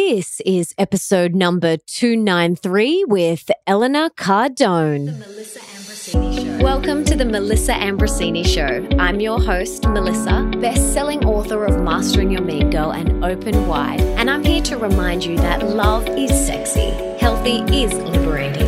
This is episode number 293 with Elena Cardone. Welcome to the Melissa Ambrosini Show. I'm your host, Melissa, best selling author of Mastering Your Mean Girl and Open Wide. And I'm here to remind you that love is sexy, healthy is liberating,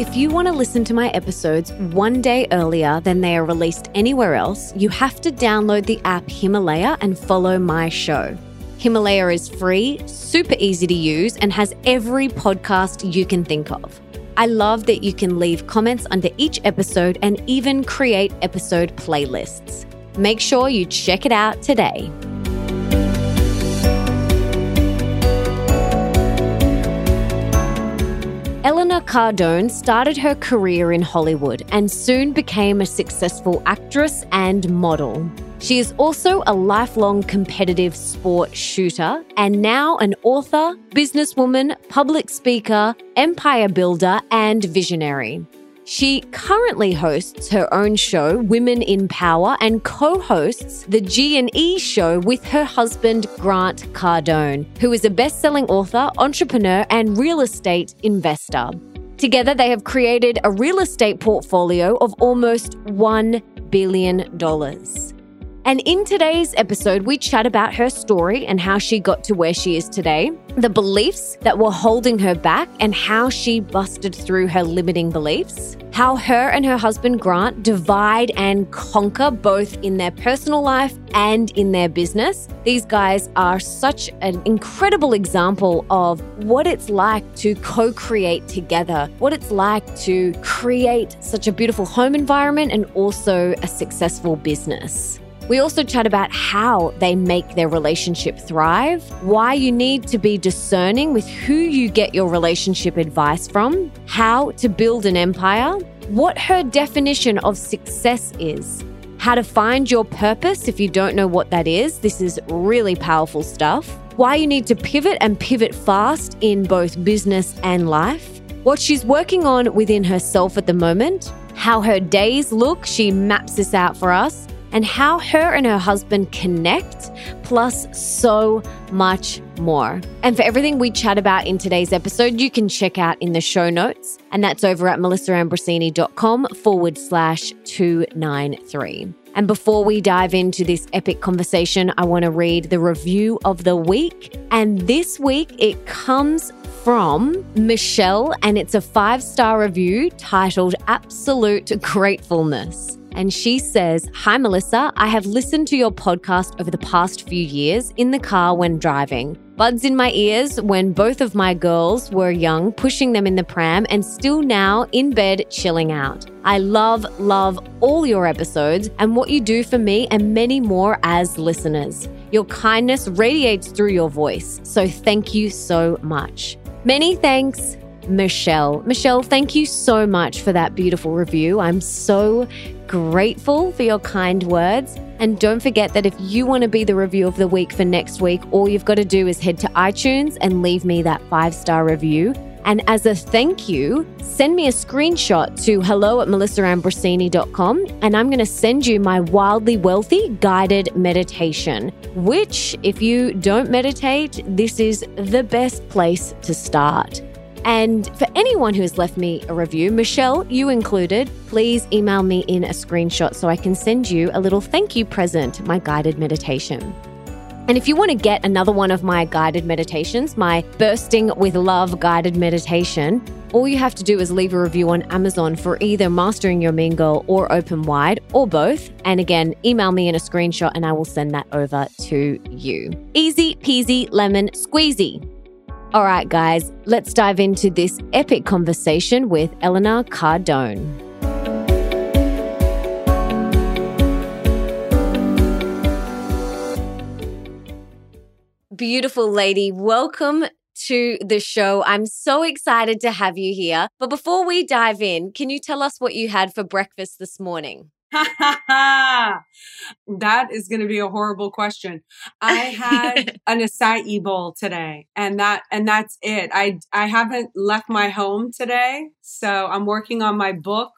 If you want to listen to my episodes one day earlier than they are released anywhere else, you have to download the app Himalaya and follow my show. Himalaya is free, super easy to use, and has every podcast you can think of. I love that you can leave comments under each episode and even create episode playlists. Make sure you check it out today. Elena Cardone started her career in Hollywood and soon became a successful actress and model. She is also a lifelong competitive sport shooter and now an author, businesswoman, public speaker, empire builder, and visionary. She currently hosts her own show, Women in Power, and co-hosts the G&E show with her husband Grant Cardone, who is a best-selling author, entrepreneur, and real estate investor. Together, they have created a real estate portfolio of almost $1 billion. And in today's episode, we chat about her story and how she got to where she is today, the beliefs that were holding her back, and how she busted through her limiting beliefs, how her and her husband Grant divide and conquer both in their personal life and in their business. These guys are such an incredible example of what it's like to co create together, what it's like to create such a beautiful home environment and also a successful business. We also chat about how they make their relationship thrive, why you need to be discerning with who you get your relationship advice from, how to build an empire, what her definition of success is, how to find your purpose if you don't know what that is. This is really powerful stuff. Why you need to pivot and pivot fast in both business and life. What she's working on within herself at the moment. How her days look. She maps this out for us and how her and her husband connect, plus so much more. And for everything we chat about in today's episode, you can check out in the show notes, and that's over at melissaambrosini.com forward slash 293. And before we dive into this epic conversation, I want to read the review of the week. And this week it comes from Michelle, and it's a five star review titled Absolute Gratefulness. And she says, Hi, Melissa. I have listened to your podcast over the past few years in the car when driving. Buds in my ears when both of my girls were young, pushing them in the pram, and still now in bed chilling out. I love, love all your episodes and what you do for me and many more as listeners. Your kindness radiates through your voice. So thank you so much. Many thanks. Michelle. Michelle, thank you so much for that beautiful review. I'm so grateful for your kind words. And don't forget that if you want to be the review of the week for next week, all you've got to do is head to iTunes and leave me that five star review. And as a thank you, send me a screenshot to hello at melissaambrosini.com and I'm going to send you my wildly wealthy guided meditation, which, if you don't meditate, this is the best place to start. And for anyone who has left me a review, Michelle, you included, please email me in a screenshot so I can send you a little thank you present, my guided meditation. And if you want to get another one of my guided meditations, my Bursting with Love guided meditation, all you have to do is leave a review on Amazon for either Mastering Your Mean Girl or Open Wide or both. And again, email me in a screenshot and I will send that over to you. Easy peasy lemon squeezy. All right, guys, let's dive into this epic conversation with Elena Cardone. Beautiful lady, welcome to the show. I'm so excited to have you here. But before we dive in, can you tell us what you had for breakfast this morning? that is going to be a horrible question. I had an acai bowl today and that and that's it. I I haven't left my home today, so I'm working on my book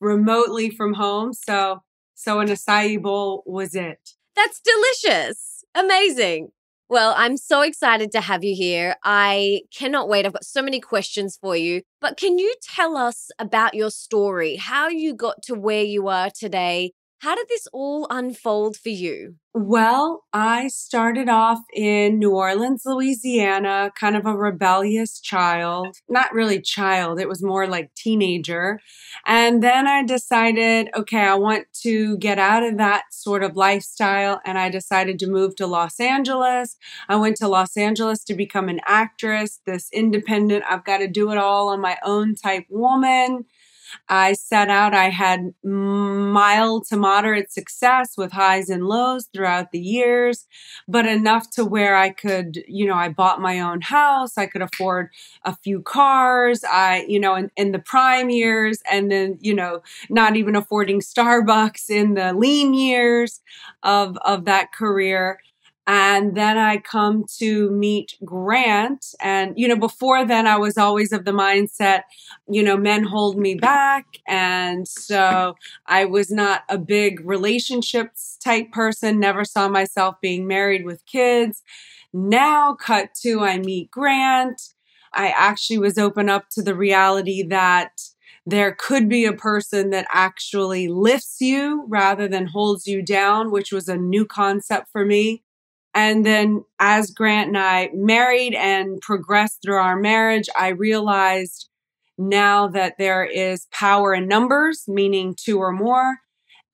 remotely from home. So so an acai bowl was it. That's delicious. Amazing. Well, I'm so excited to have you here. I cannot wait. I've got so many questions for you. But can you tell us about your story, how you got to where you are today, how did this all unfold for you? Well, I started off in New Orleans, Louisiana, kind of a rebellious child. Not really child, it was more like teenager. And then I decided, okay, I want to get out of that sort of lifestyle. And I decided to move to Los Angeles. I went to Los Angeles to become an actress, this independent, I've got to do it all on my own type woman. I set out, I had mild to moderate success with highs and lows throughout the years, but enough to where I could, you know, I bought my own house, I could afford a few cars, I, you know, in, in the prime years, and then, you know, not even affording Starbucks in the lean years of, of that career. And then I come to meet Grant. And, you know, before then, I was always of the mindset, you know, men hold me back. And so I was not a big relationships type person, never saw myself being married with kids. Now, cut to, I meet Grant. I actually was open up to the reality that there could be a person that actually lifts you rather than holds you down, which was a new concept for me. And then as Grant and I married and progressed through our marriage, I realized now that there is power in numbers, meaning two or more.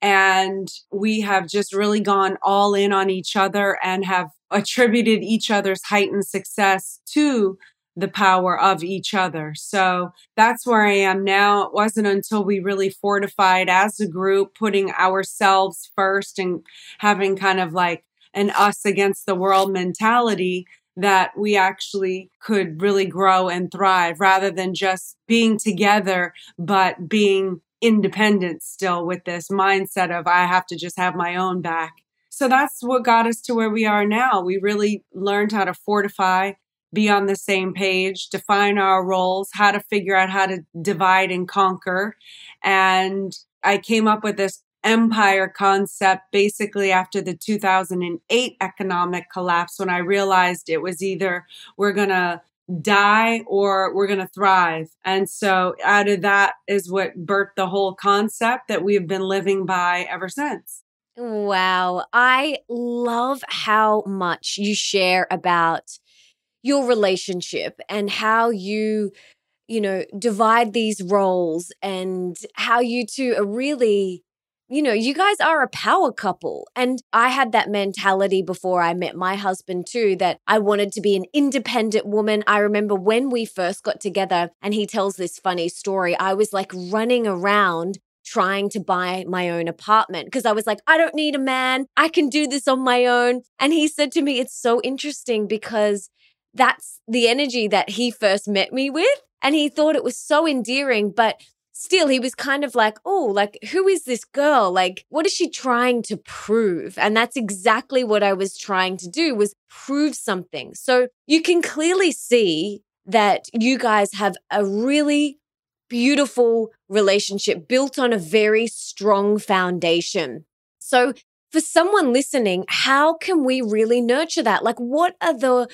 And we have just really gone all in on each other and have attributed each other's heightened success to the power of each other. So that's where I am now. It wasn't until we really fortified as a group, putting ourselves first and having kind of like an us against the world mentality that we actually could really grow and thrive rather than just being together, but being independent still with this mindset of I have to just have my own back. So that's what got us to where we are now. We really learned how to fortify, be on the same page, define our roles, how to figure out how to divide and conquer. And I came up with this empire concept basically after the 2008 economic collapse when I realized it was either we're going to die or we're going to thrive. And so out of that is what birthed the whole concept that we've been living by ever since. Wow. I love how much you share about your relationship and how you you know divide these roles and how you two are really you know, you guys are a power couple. And I had that mentality before I met my husband too, that I wanted to be an independent woman. I remember when we first got together and he tells this funny story, I was like running around trying to buy my own apartment because I was like, I don't need a man. I can do this on my own. And he said to me, It's so interesting because that's the energy that he first met me with. And he thought it was so endearing. But still he was kind of like, oh, like, who is this girl? Like, what is she trying to prove? And that's exactly what I was trying to do was prove something. So you can clearly see that you guys have a really beautiful relationship built on a very strong foundation. So for someone listening, how can we really nurture that? Like, what are the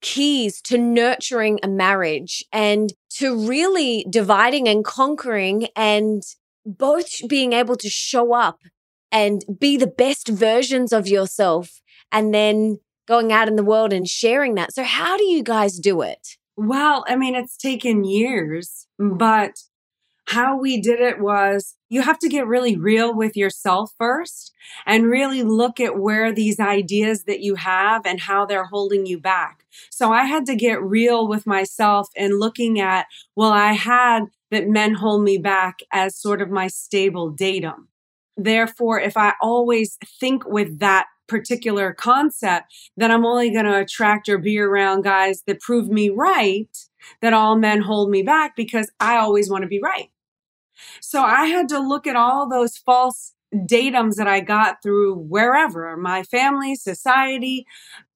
keys to nurturing a marriage and to really dividing and conquering and both being able to show up and be the best versions of yourself and then going out in the world and sharing that. So, how do you guys do it? Well, I mean, it's taken years, but how we did it was you have to get really real with yourself first and really look at where these ideas that you have and how they're holding you back. So I had to get real with myself and looking at, well, I had that men hold me back as sort of my stable datum. Therefore, if I always think with that particular concept, then I'm only going to attract or be around guys that prove me right, that all men hold me back because I always want to be right. So I had to look at all those false datums that I got through wherever my family, society,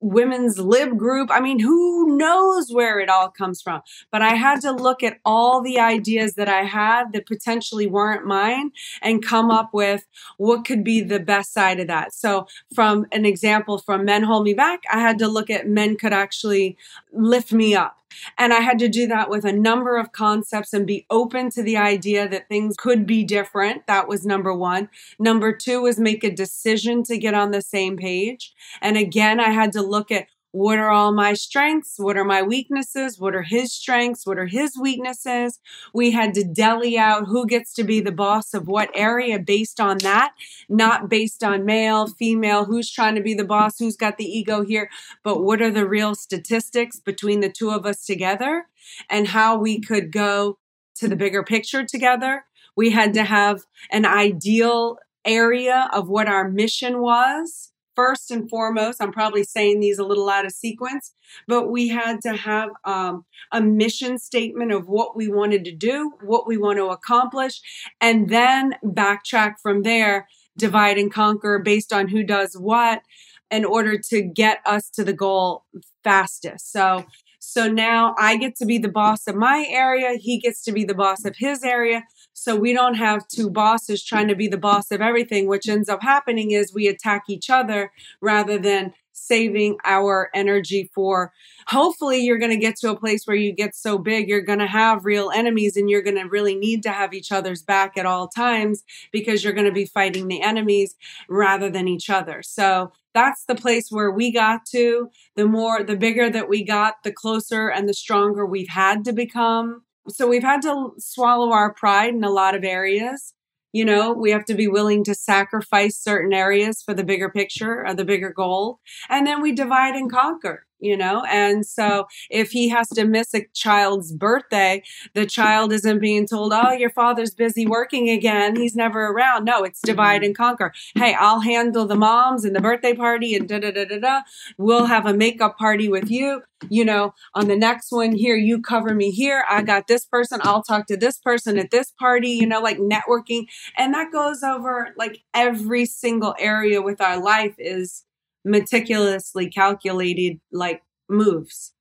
women's lib group. I mean, who knows where it all comes from? But I had to look at all the ideas that I had that potentially weren't mine and come up with what could be the best side of that. So, from an example from Men Hold Me Back, I had to look at men could actually lift me up and I had to do that with a number of concepts and be open to the idea that things could be different. That was number one. Number two was make a decision to get on the same page. And again, I had to look at what are all my strengths? What are my weaknesses? What are his strengths? What are his weaknesses? We had to deli out who gets to be the boss of what area based on that, not based on male, female, who's trying to be the boss, who's got the ego here, but what are the real statistics between the two of us together and how we could go to the bigger picture together. We had to have an ideal area of what our mission was first and foremost, I'm probably saying these a little out of sequence, but we had to have um, a mission statement of what we wanted to do, what we want to accomplish, and then backtrack from there, divide and conquer based on who does what in order to get us to the goal fastest. So, so now I get to be the boss of my area. He gets to be the boss of his area. So we don't have two bosses trying to be the boss of everything. Which ends up happening is we attack each other rather than saving our energy for hopefully you're going to get to a place where you get so big you're going to have real enemies and you're going to really need to have each other's back at all times because you're going to be fighting the enemies rather than each other. So that's the place where we got to. The more the bigger that we got the closer and the stronger we've had to become so we've had to swallow our pride in a lot of areas. You know, we have to be willing to sacrifice certain areas for the bigger picture or the bigger goal. And then we divide and conquer you know? And so if he has to miss a child's birthday, the child isn't being told, oh, your father's busy working again. He's never around. No, it's divide mm-hmm. and conquer. Hey, I'll handle the moms and the birthday party and da da da da da. We'll have a makeup party with you. You know, on the next one here, you cover me here. I got this person. I'll talk to this person at this party, you know, like networking. And that goes over like every single area with our life is meticulously calculated like moves.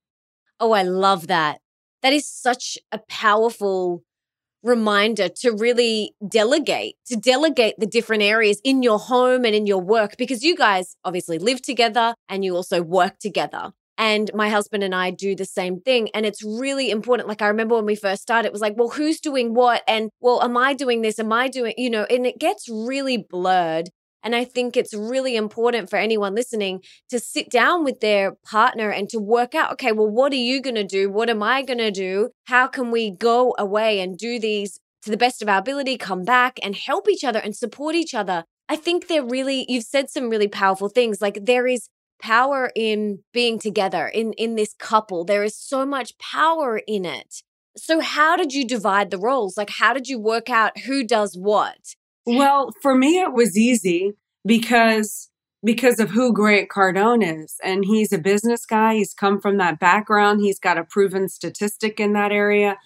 Oh, I love that. That is such a powerful reminder to really delegate, to delegate the different areas in your home and in your work, because you guys obviously live together and you also work together. And my husband and I do the same thing. And it's really important. Like, I remember when we first started, it was like, well, who's doing what? And, well, am I doing this? Am I doing, you know, and it gets really blurred. And I think it's really important for anyone listening to sit down with their partner and to work out, okay, well, what are you going to do? What am I going to do? How can we go away and do these to the best of our ability, come back and help each other and support each other? I think they're really, you've said some really powerful things. Like there is power in being together in, in this couple. There is so much power in it. So, how did you divide the roles? Like, how did you work out who does what? Well, for me, it was easy because because of who Grant Cardone is. And he's a business guy. He's come from that background. He's got a proven statistic in that area.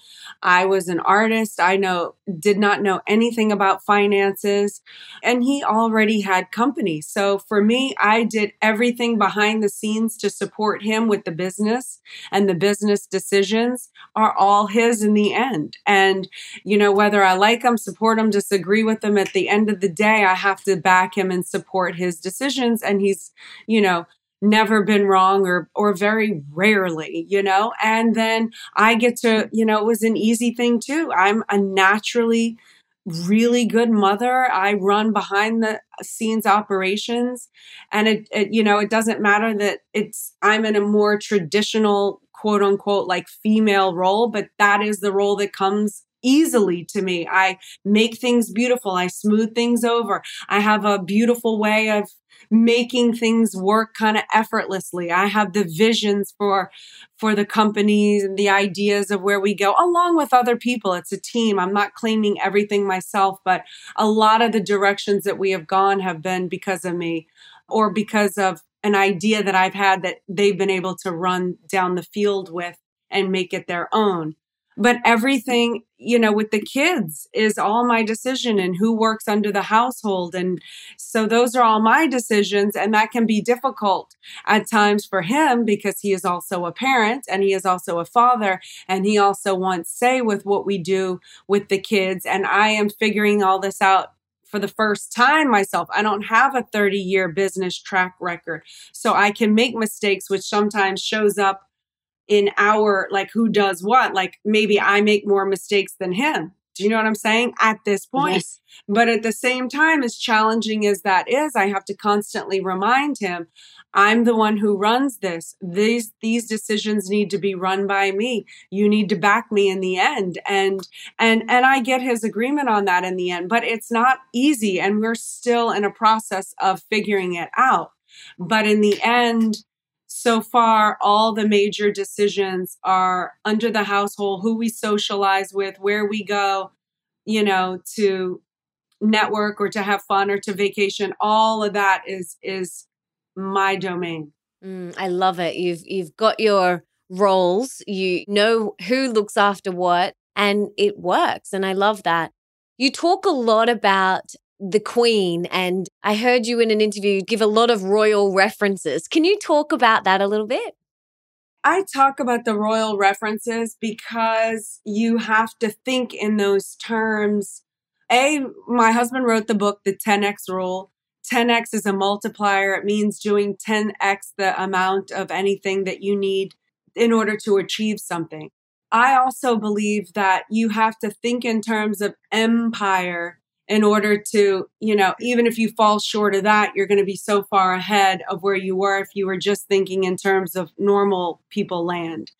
I was an artist. I know did not know anything about finances and he already had company. So for me, I did everything behind the scenes to support him with the business and the business decisions are all his in the end. And you know whether I like him, support him, disagree with him at the end of the day, I have to back him and support his decisions and he's, you know, never been wrong or or very rarely you know and then i get to you know it was an easy thing too i'm a naturally really good mother i run behind the scenes operations and it, it you know it doesn't matter that it's i'm in a more traditional quote unquote like female role but that is the role that comes easily to me. I make things beautiful. I smooth things over. I have a beautiful way of making things work kind of effortlessly. I have the visions for for the companies and the ideas of where we go along with other people. It's a team. I'm not claiming everything myself, but a lot of the directions that we have gone have been because of me or because of an idea that I've had that they've been able to run down the field with and make it their own. But everything you know with the kids is all my decision and who works under the household and so those are all my decisions and that can be difficult at times for him because he is also a parent and he is also a father and he also wants say with what we do with the kids and i am figuring all this out for the first time myself. I don't have a 30 year business track record. So I can make mistakes, which sometimes shows up in our like who does what like maybe i make more mistakes than him. Do you know what i'm saying? At this point. Yes. but at the same time as challenging as that is i have to constantly remind him i'm the one who runs this. These these decisions need to be run by me. You need to back me in the end. And and and i get his agreement on that in the end but it's not easy and we're still in a process of figuring it out. But in the end so far, all the major decisions are under the household, who we socialize with, where we go, you know, to network or to have fun or to vacation. All of that is is my domain. Mm, I love it. You've you've got your roles. You know who looks after what, and it works. And I love that. You talk a lot about the Queen. And I heard you in an interview give a lot of royal references. Can you talk about that a little bit? I talk about the royal references because you have to think in those terms. A, my husband wrote the book, The 10X Rule. 10X is a multiplier. It means doing 10X the amount of anything that you need in order to achieve something. I also believe that you have to think in terms of empire in order to, you know, even if you fall short of that, you're going to be so far ahead of where you were if you were just thinking in terms of normal people land.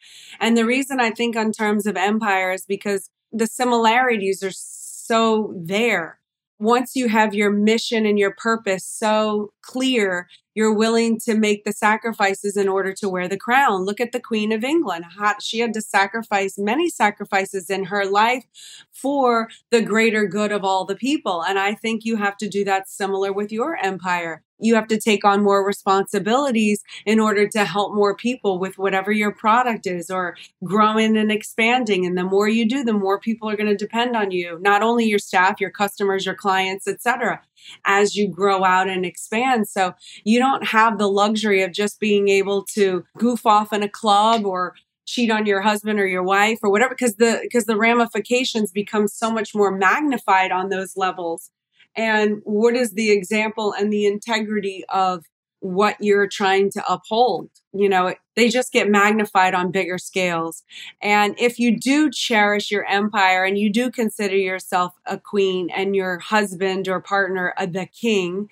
And the reason I think on terms of empire is because the similarities are so there once you have your mission and your purpose so clear, you're willing to make the sacrifices in order to wear the crown. Look at the Queen of England. She had to sacrifice many sacrifices in her life for the greater good of all the people. And I think you have to do that similar with your empire you have to take on more responsibilities in order to help more people with whatever your product is or growing and expanding. And the more you do the more people are going to depend on you not only your staff your customers your clients etc as you grow out and expand. So you don't have the luxury of just being able to goof off in a club or cheat on your husband or your wife or whatever because the because the ramifications become so much more magnified on those levels and what is the example and the integrity of what you're trying to uphold? You know they just get magnified on bigger scales. And if you do cherish your empire and you do consider yourself a queen and your husband or partner a, the king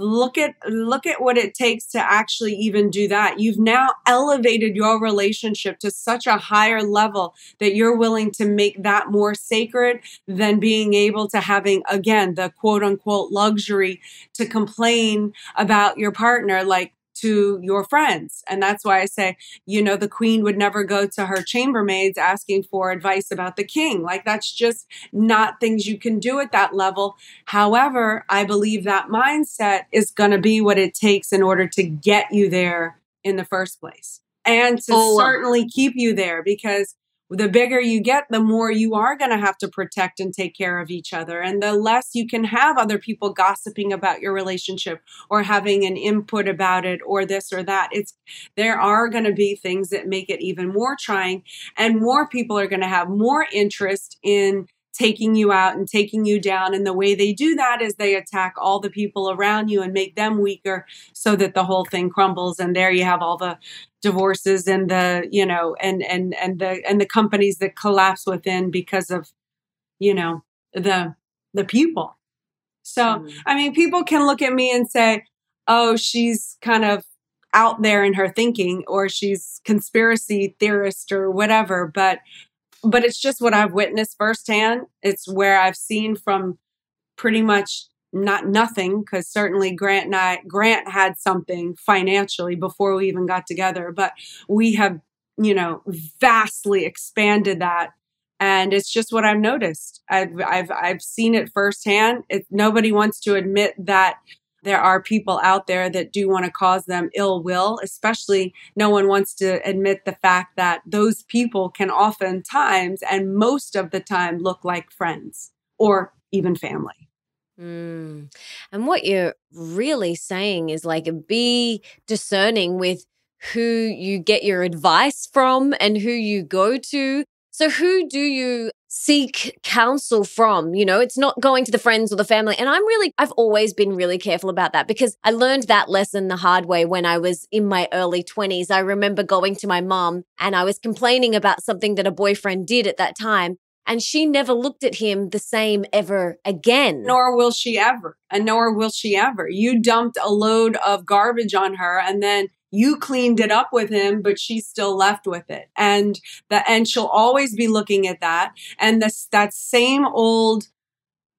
look at look at what it takes to actually even do that. You've now elevated your relationship to such a higher level that you're willing to make that more sacred than being able to having again the quote unquote luxury to complain about your partner. Like to your friends. And that's why I say, you know, the queen would never go to her chambermaids asking for advice about the king. Like that's just not things you can do at that level. However, I believe that mindset is going to be what it takes in order to get you there in the first place and to oh. certainly keep you there because the bigger you get, the more you are going to have to protect and take care of each other. And the less you can have other people gossiping about your relationship or having an input about it or this or that. It's, there are going to be things that make it even more trying and more people are going to have more interest in taking you out and taking you down. And the way they do that is they attack all the people around you and make them weaker so that the whole thing crumbles. And there you have all the divorces and the you know and and and the and the companies that collapse within because of you know the the people so mm. i mean people can look at me and say oh she's kind of out there in her thinking or she's conspiracy theorist or whatever but but it's just what i've witnessed firsthand it's where i've seen from pretty much not nothing because certainly Grant and I Grant had something financially before we even got together, but we have you know vastly expanded that, and it's just what I've noticed. I've I've I've seen it firsthand. It, nobody wants to admit that there are people out there that do want to cause them ill will, especially no one wants to admit the fact that those people can oftentimes and most of the time look like friends or even family. Mm. And what you're really saying is like be discerning with who you get your advice from and who you go to. So, who do you seek counsel from? You know, it's not going to the friends or the family. And I'm really, I've always been really careful about that because I learned that lesson the hard way when I was in my early 20s. I remember going to my mom and I was complaining about something that a boyfriend did at that time. And she never looked at him the same ever again. Nor will she ever. And nor will she ever. You dumped a load of garbage on her and then you cleaned it up with him but she's still left with it and the and she'll always be looking at that and this that same old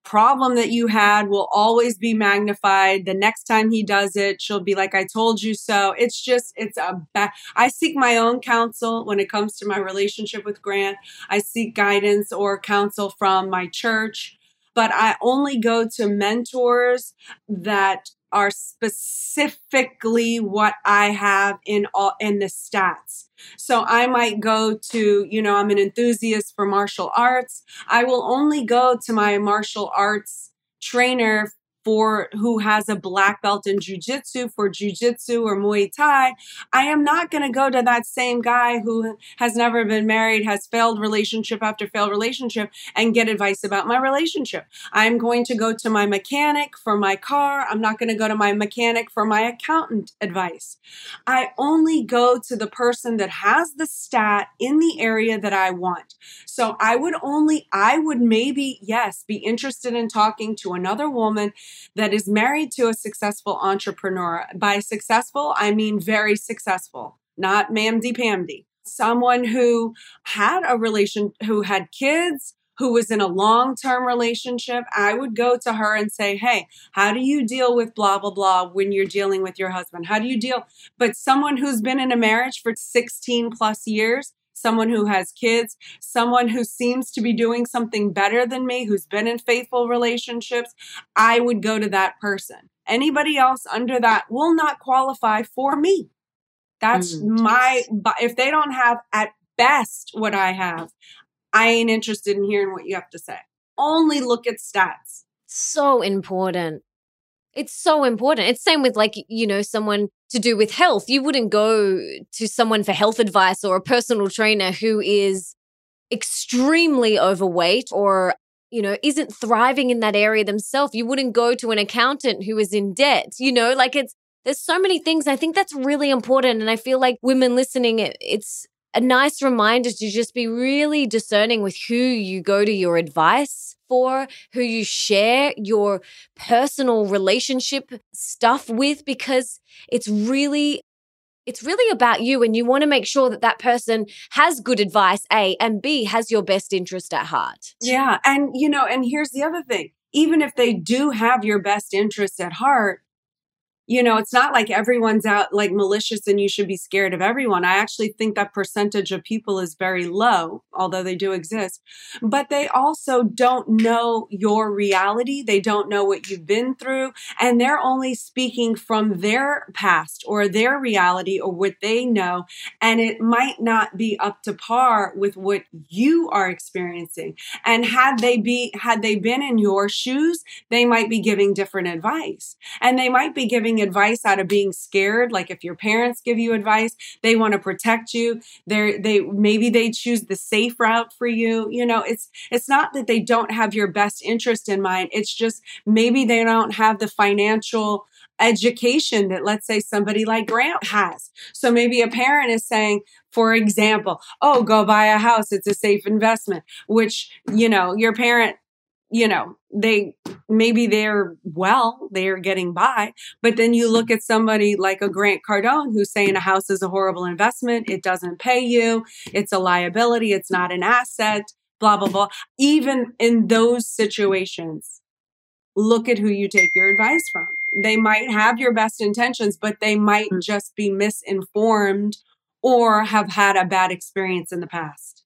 problem that you had will always be magnified. The next time he does it she'll be like i told you so. It's just it's a ba- i seek my own counsel when it comes to my relationship with grant. I seek guidance or counsel from my church. But i only go to mentors that are specifically what I have in all in the stats. So I might go to, you know, I'm an enthusiast for martial arts. I will only go to my martial arts trainer for who has a black belt in jujitsu for jujitsu or Muay Thai, I am not going to go to that same guy who has never been married, has failed relationship after failed relationship, and get advice about my relationship. I'm going to go to my mechanic for my car. I'm not going to go to my mechanic for my accountant advice. I only go to the person that has the stat in the area that I want. So I would only, I would maybe, yes, be interested in talking to another woman that is married to a successful entrepreneur. By successful, I mean very successful, not mamdy pamdy. Someone who had a relation, who had kids, who was in a long term relationship, I would go to her and say, Hey, how do you deal with blah, blah, blah when you're dealing with your husband? How do you deal? But someone who's been in a marriage for 16 plus years, someone who has kids, someone who seems to be doing something better than me, who's been in faithful relationships, I would go to that person. Anybody else under that will not qualify for me. That's mm. my, if they don't have at best what I have, I ain't interested in hearing what you have to say. Only look at stats. So important. It's so important. It's same with like, you know, someone to do with health. You wouldn't go to someone for health advice or a personal trainer who is extremely overweight or you know isn't thriving in that area themselves you wouldn't go to an accountant who is in debt you know like it's there's so many things i think that's really important and i feel like women listening it, it's a nice reminder to just be really discerning with who you go to your advice for, who you share your personal relationship stuff with, because it's really it's really about you and you want to make sure that that person has good advice a and b has your best interest at heart. Yeah and you know and here's the other thing. Even if they do have your best interest at heart you know, it's not like everyone's out like malicious and you should be scared of everyone. I actually think that percentage of people is very low, although they do exist. But they also don't know your reality. They don't know what you've been through. And they're only speaking from their past or their reality or what they know. And it might not be up to par with what you are experiencing. And had they be, had they been in your shoes, they might be giving different advice and they might be giving advice out of being scared. Like if your parents give you advice, they want to protect you. They're, they, maybe they choose the safe route for you. You know, it's, it's not that they don't have your best interest in mind. It's just maybe they don't have the financial education that let's say somebody like Grant has. So maybe a parent is saying, for example, oh, go buy a house. It's a safe investment, which, you know, your parent you know, they maybe they're well, they're getting by, but then you look at somebody like a Grant Cardone who's saying a house is a horrible investment, it doesn't pay you, it's a liability, it's not an asset, blah, blah, blah. Even in those situations, look at who you take your advice from. They might have your best intentions, but they might mm. just be misinformed or have had a bad experience in the past.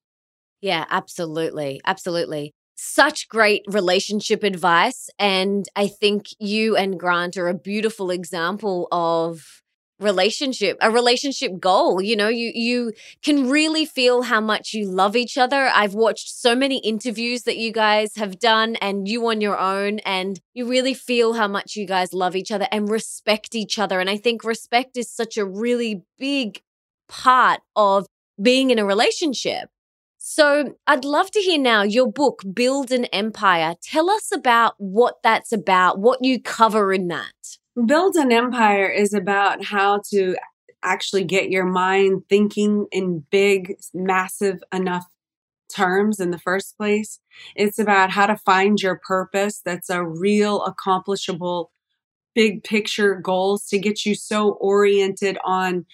Yeah, absolutely. Absolutely. Such great relationship advice. And I think you and Grant are a beautiful example of relationship a relationship goal you know you you can really feel how much you love each other i've watched so many interviews that you guys have done and you on your own and you really feel how much you guys love each other and respect each other and i think respect is such a really big part of being in a relationship so I'd love to hear now your book, Build an Empire. Tell us about what that's about, what you cover in that. Build an Empire is about how to actually get your mind thinking in big, massive enough terms in the first place. It's about how to find your purpose that's a real accomplishable big picture goals to get you so oriented on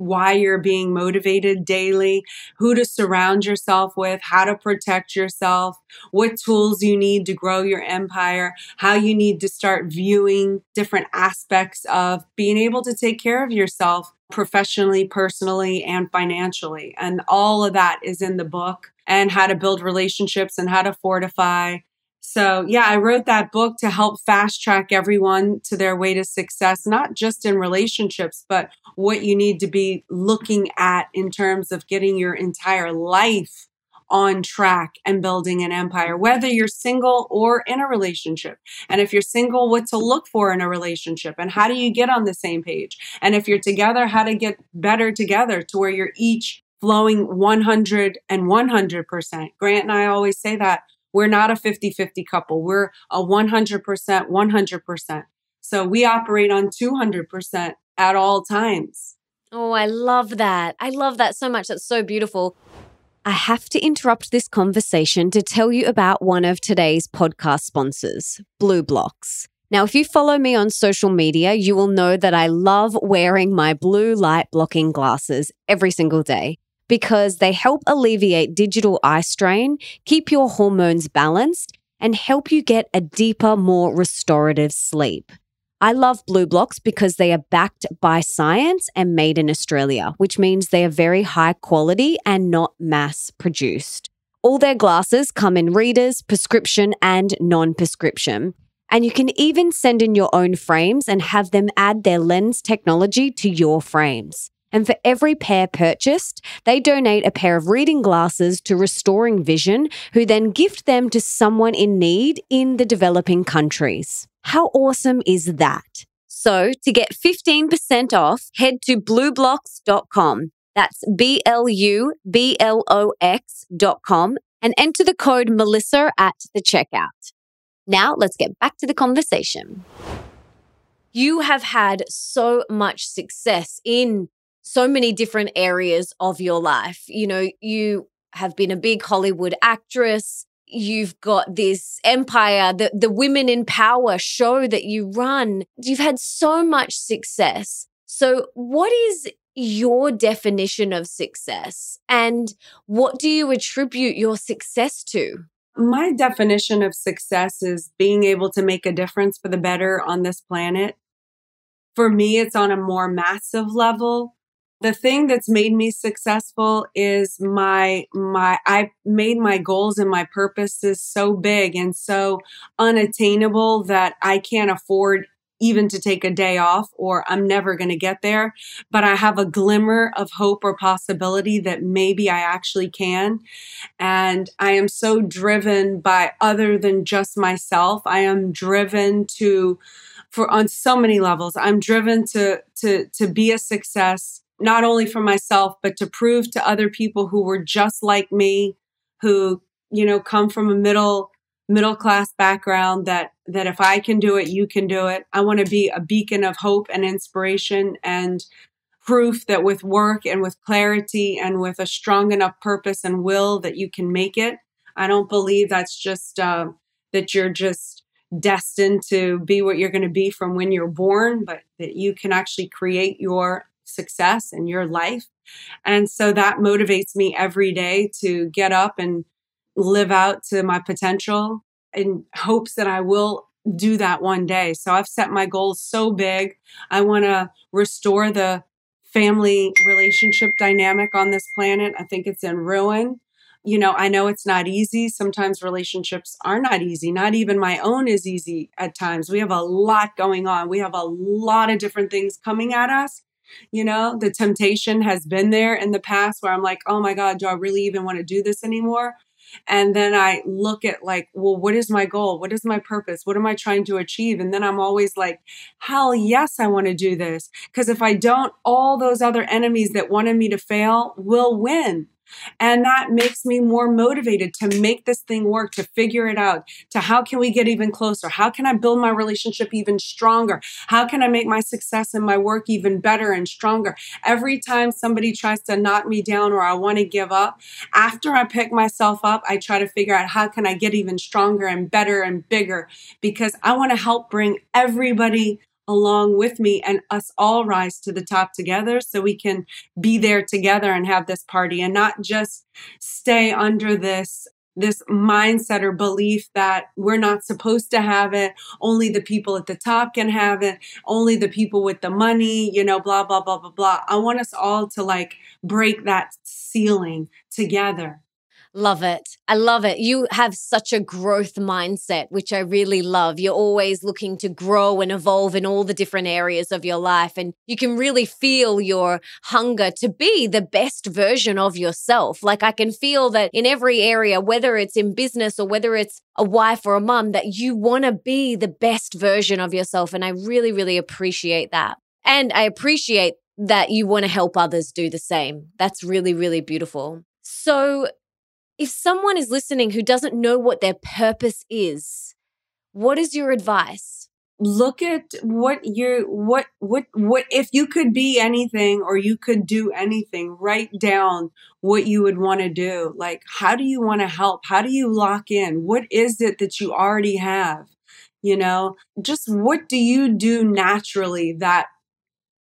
why you're being motivated daily, who to surround yourself with, how to protect yourself, what tools you need to grow your empire, how you need to start viewing different aspects of being able to take care of yourself professionally, personally, and financially. And all of that is in the book and how to build relationships and how to fortify so, yeah, I wrote that book to help fast track everyone to their way to success, not just in relationships, but what you need to be looking at in terms of getting your entire life on track and building an empire, whether you're single or in a relationship. And if you're single, what to look for in a relationship and how do you get on the same page? And if you're together, how to get better together to where you're each flowing 100 and 100%. Grant and I always say that we're not a 50 50 couple. We're a 100%, 100%. So we operate on 200% at all times. Oh, I love that. I love that so much. That's so beautiful. I have to interrupt this conversation to tell you about one of today's podcast sponsors, BluBlox. Now, if you follow me on social media, you will know that I love wearing my blue light blocking glasses every single day because they help alleviate digital eye strain, keep your hormones balanced, and help you get a deeper, more restorative sleep. I love BluBlox because they are backed by science and made in Australia, which means they are very high quality and not mass produced. All their glasses come in readers, prescription, and non prescription. And you can even send in your own frames and have them add their lens technology to your frames. And for every pair purchased, they donate a pair of reading glasses to Restoring Vision, who then gift them to someone in need in the developing countries. How awesome is that? So, to get 15% off, head to blublox.com. That's B L U B L O X.com and enter the code Melissa at the checkout. Now, let's get back to the conversation. You have had so much success in so many different areas of your life. You know, you have been a big Hollywood actress. You've got this empire, the, the Women in Power show that you run. You've had so much success. So, what is your definition of success? And what do you attribute your success to? My definition of success is being able to make a difference for the better on this planet. For me, it's on a more massive level the thing that's made me successful is my my i made my goals and my purposes so big and so unattainable that i can't afford even to take a day off or i'm never going to get there. But i have a glimmer of hope or possibility that maybe i actually can. And i am so driven by other than just myself i am driven to for on so many levels i'm driven to to to be a success not only for myself, but to prove to other people who were just like me, who, you know, come from a middle, middle class background that, that if I can do it, you can do it. I want to be a beacon of hope and inspiration and proof that with work and with clarity and with a strong enough purpose and will that you can make it. I don't believe that's just, uh, that you're just destined to be what you're going to be from when you're born, but that you can actually create your success in your life. And so that motivates me every day to get up and live out to my potential in hopes that I will do that one day. So I've set my goals so big. I want to restore the family relationship dynamic on this planet. I think it's in ruin. you know, I know it's not easy. Sometimes relationships are not easy. Not even my own is easy at times. We have a lot going on. We have a lot of different things coming at us. You know, the temptation has been there in the past where I'm like, oh my God, do I really even want to do this anymore? And then I look at like, well, what is my goal? What is my purpose? What am I trying to achieve? And then I'm always like, hell yes, I want to do this. Because if I don't, all those other enemies that wanted me to fail will win. And that makes me more motivated to make this thing work, to figure it out, to how can we get even closer? How can I build my relationship even stronger? How can I make my success in my work even better and stronger? Every time somebody tries to knock me down or I want to give up, after I pick myself up, I try to figure out how can I get even stronger and better and bigger because I want to help bring everybody along with me and us all rise to the top together so we can be there together and have this party and not just stay under this this mindset or belief that we're not supposed to have it. Only the people at the top can have it. Only the people with the money you know blah blah blah blah blah. I want us all to like break that ceiling together Love it. I love it. You have such a growth mindset, which I really love. You're always looking to grow and evolve in all the different areas of your life. And you can really feel your hunger to be the best version of yourself. Like I can feel that in every area, whether it's in business or whether it's a wife or a mom, that you want to be the best version of yourself. And I really, really appreciate that. And I appreciate that you want to help others do the same. That's really, really beautiful. So, if someone is listening who doesn't know what their purpose is, what is your advice? Look at what you're, what, what, what, if you could be anything or you could do anything, write down what you would want to do. Like, how do you want to help? How do you lock in? What is it that you already have? You know, just what do you do naturally that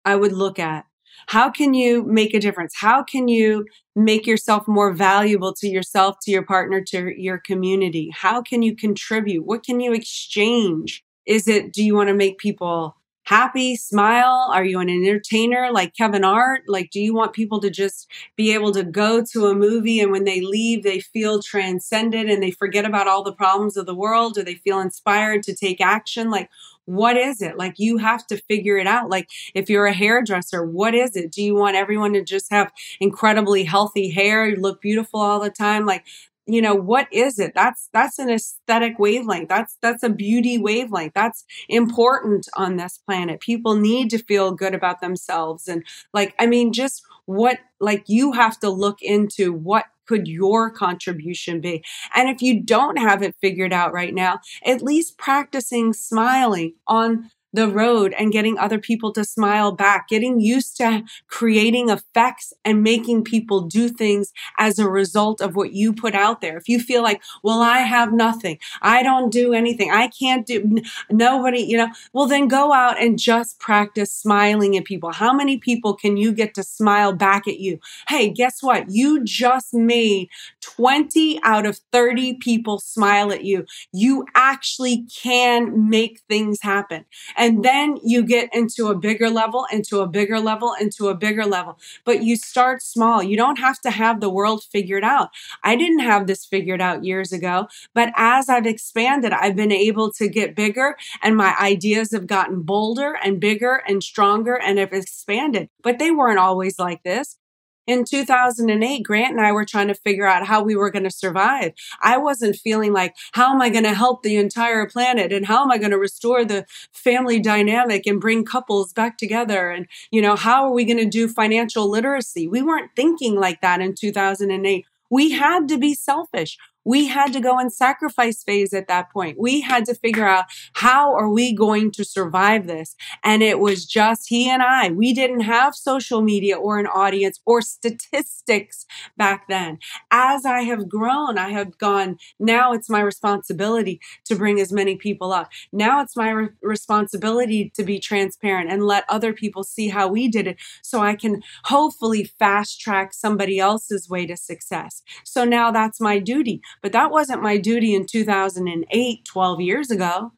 I would look at? How can you make a difference? How can you make yourself more valuable to yourself, to your partner, to your community? How can you contribute? What can you exchange? Is it, do you want to make people happy, smile? Are you an entertainer like Kevin Hart? Like, do you want people to just be able to go to a movie and when they leave, they feel transcended and they forget about all the problems of the world? Do they feel inspired to take action? Like, what is it? Like you have to figure it out. Like if you're a hairdresser, what is it? Do you want everyone to just have incredibly healthy hair, look beautiful all the time? Like you know what is it? That's that's an aesthetic wavelength. That's that's a beauty wavelength. That's important on this planet. People need to feel good about themselves. And like i mean just what like you have to look into what could your contribution be? And if you don't have it figured out right now, at least practicing smiling on the road and getting other people to smile back, getting used to creating effects and making people do things as a result of what you put out there. If you feel like, well, I have nothing, I don't do anything, I can't do nobody, you know, well, then go out and just practice smiling at people. How many people can you get to smile back at you? Hey, guess what? You just made 20 out of 30 people smile at you. You actually can make things happen. Then you get into a bigger level, into a bigger level, into a bigger level. But you start small. You don't have to have the world figured out. I didn't have this figured out years ago, but as I've expanded, I've been able to get bigger and my ideas have gotten bolder and bigger and stronger and have expanded. But they weren't always like this in 2008, Grant and I were trying to figure out how we were going to survive. I wasn't feeling like, how am I going to help the entire planet? And how am I going to restore the family dynamic and bring couples back together? And, you know, how are we going to do financial literacy? We weren't thinking like that in 2008. We had to be selfish. We had to go in sacrifice phase at that point. We had to figure out how are we going to survive this? And it was just he and I. We didn't have social media or an audience or statistics back then. As I have grown, I have gone, now it's my responsibility to bring as many people up. Now it's my re- responsibility to be transparent and let other people see how we did it so I can hopefully fast track somebody else's way to success. So now that's my duty. But that wasn't my duty in 2008, 12 years ago.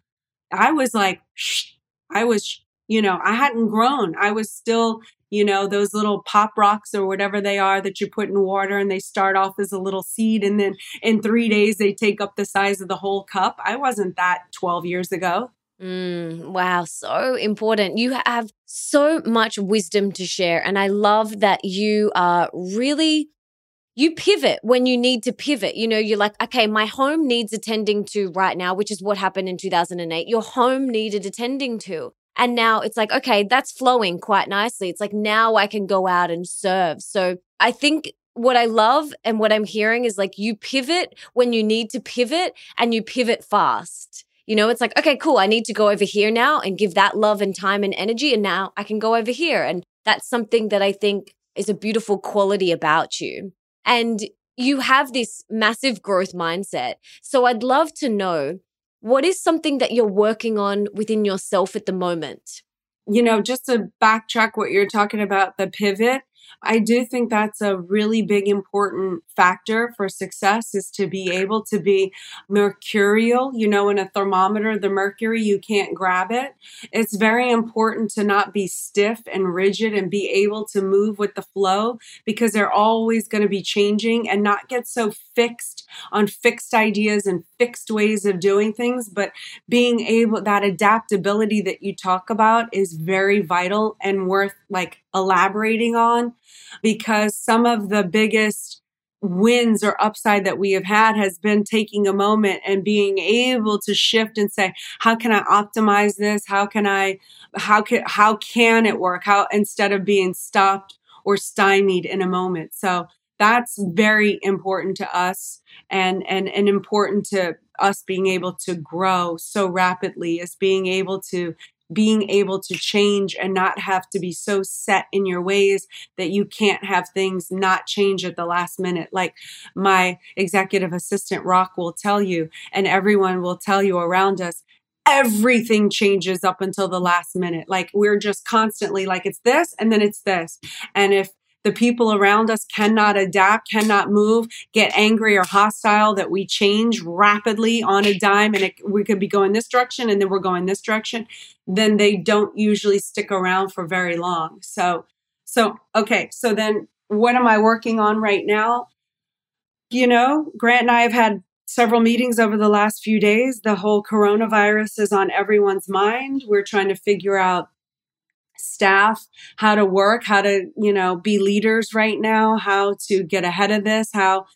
I was like, shh, I was, you know, I hadn't grown. I was still, you know, those little pop rocks or whatever they are that you put in water and they start off as a little seed and then in three days they take up the size of the whole cup. I wasn't that 12 years ago. Mm, wow, so important. You have so much wisdom to share. And I love that you are really you pivot when you need to pivot. You know, you're like, okay, my home needs attending to right now, which is what happened in 2008. Your home needed attending to. And now it's like, okay, that's flowing quite nicely. It's like now I can go out and serve. So I think what I love and what I'm hearing is like you pivot when you need to pivot and you pivot fast. You know, it's like, okay, cool. I need to go over here now and give that love and time and energy. And now I can go over here. And that's something that I think is a beautiful quality about you. And you have this massive growth mindset. So I'd love to know what is something that you're working on within yourself at the moment? You know, just to backtrack what you're talking about, the pivot, I do think that's a really big important factor for success is to be able to be mercurial. You know, in a thermometer, the mercury, you can't grab it. It's very important to not be stiff and rigid and be able to move with the flow because they're always going to be changing and not get so fixed on fixed ideas and fixed ways of doing things. But being able, that adaptability that you talk about is very vital and worth like elaborating on because some of the biggest wins or upside that we have had has been taking a moment and being able to shift and say how can i optimize this? How can i how can how can it work? How instead of being stopped or stymied in a moment. So that's very important to us and and and important to us being able to grow so rapidly is being able to being able to change and not have to be so set in your ways that you can't have things not change at the last minute. Like my executive assistant, Rock, will tell you, and everyone will tell you around us. Everything changes up until the last minute. Like we're just constantly like, it's this and then it's this. And if the people around us cannot adapt, cannot move, get angry or hostile, that we change rapidly on a dime and it, we could be going this direction and then we're going this direction, then they don't usually stick around for very long. So, so, okay. So then what am I working on right now? You know, Grant and I have had several meetings over the last few days. The whole coronavirus is on everyone's mind. We're trying to figure out staff how to work, how to, you know, be leaders right now, how to get ahead of this, how,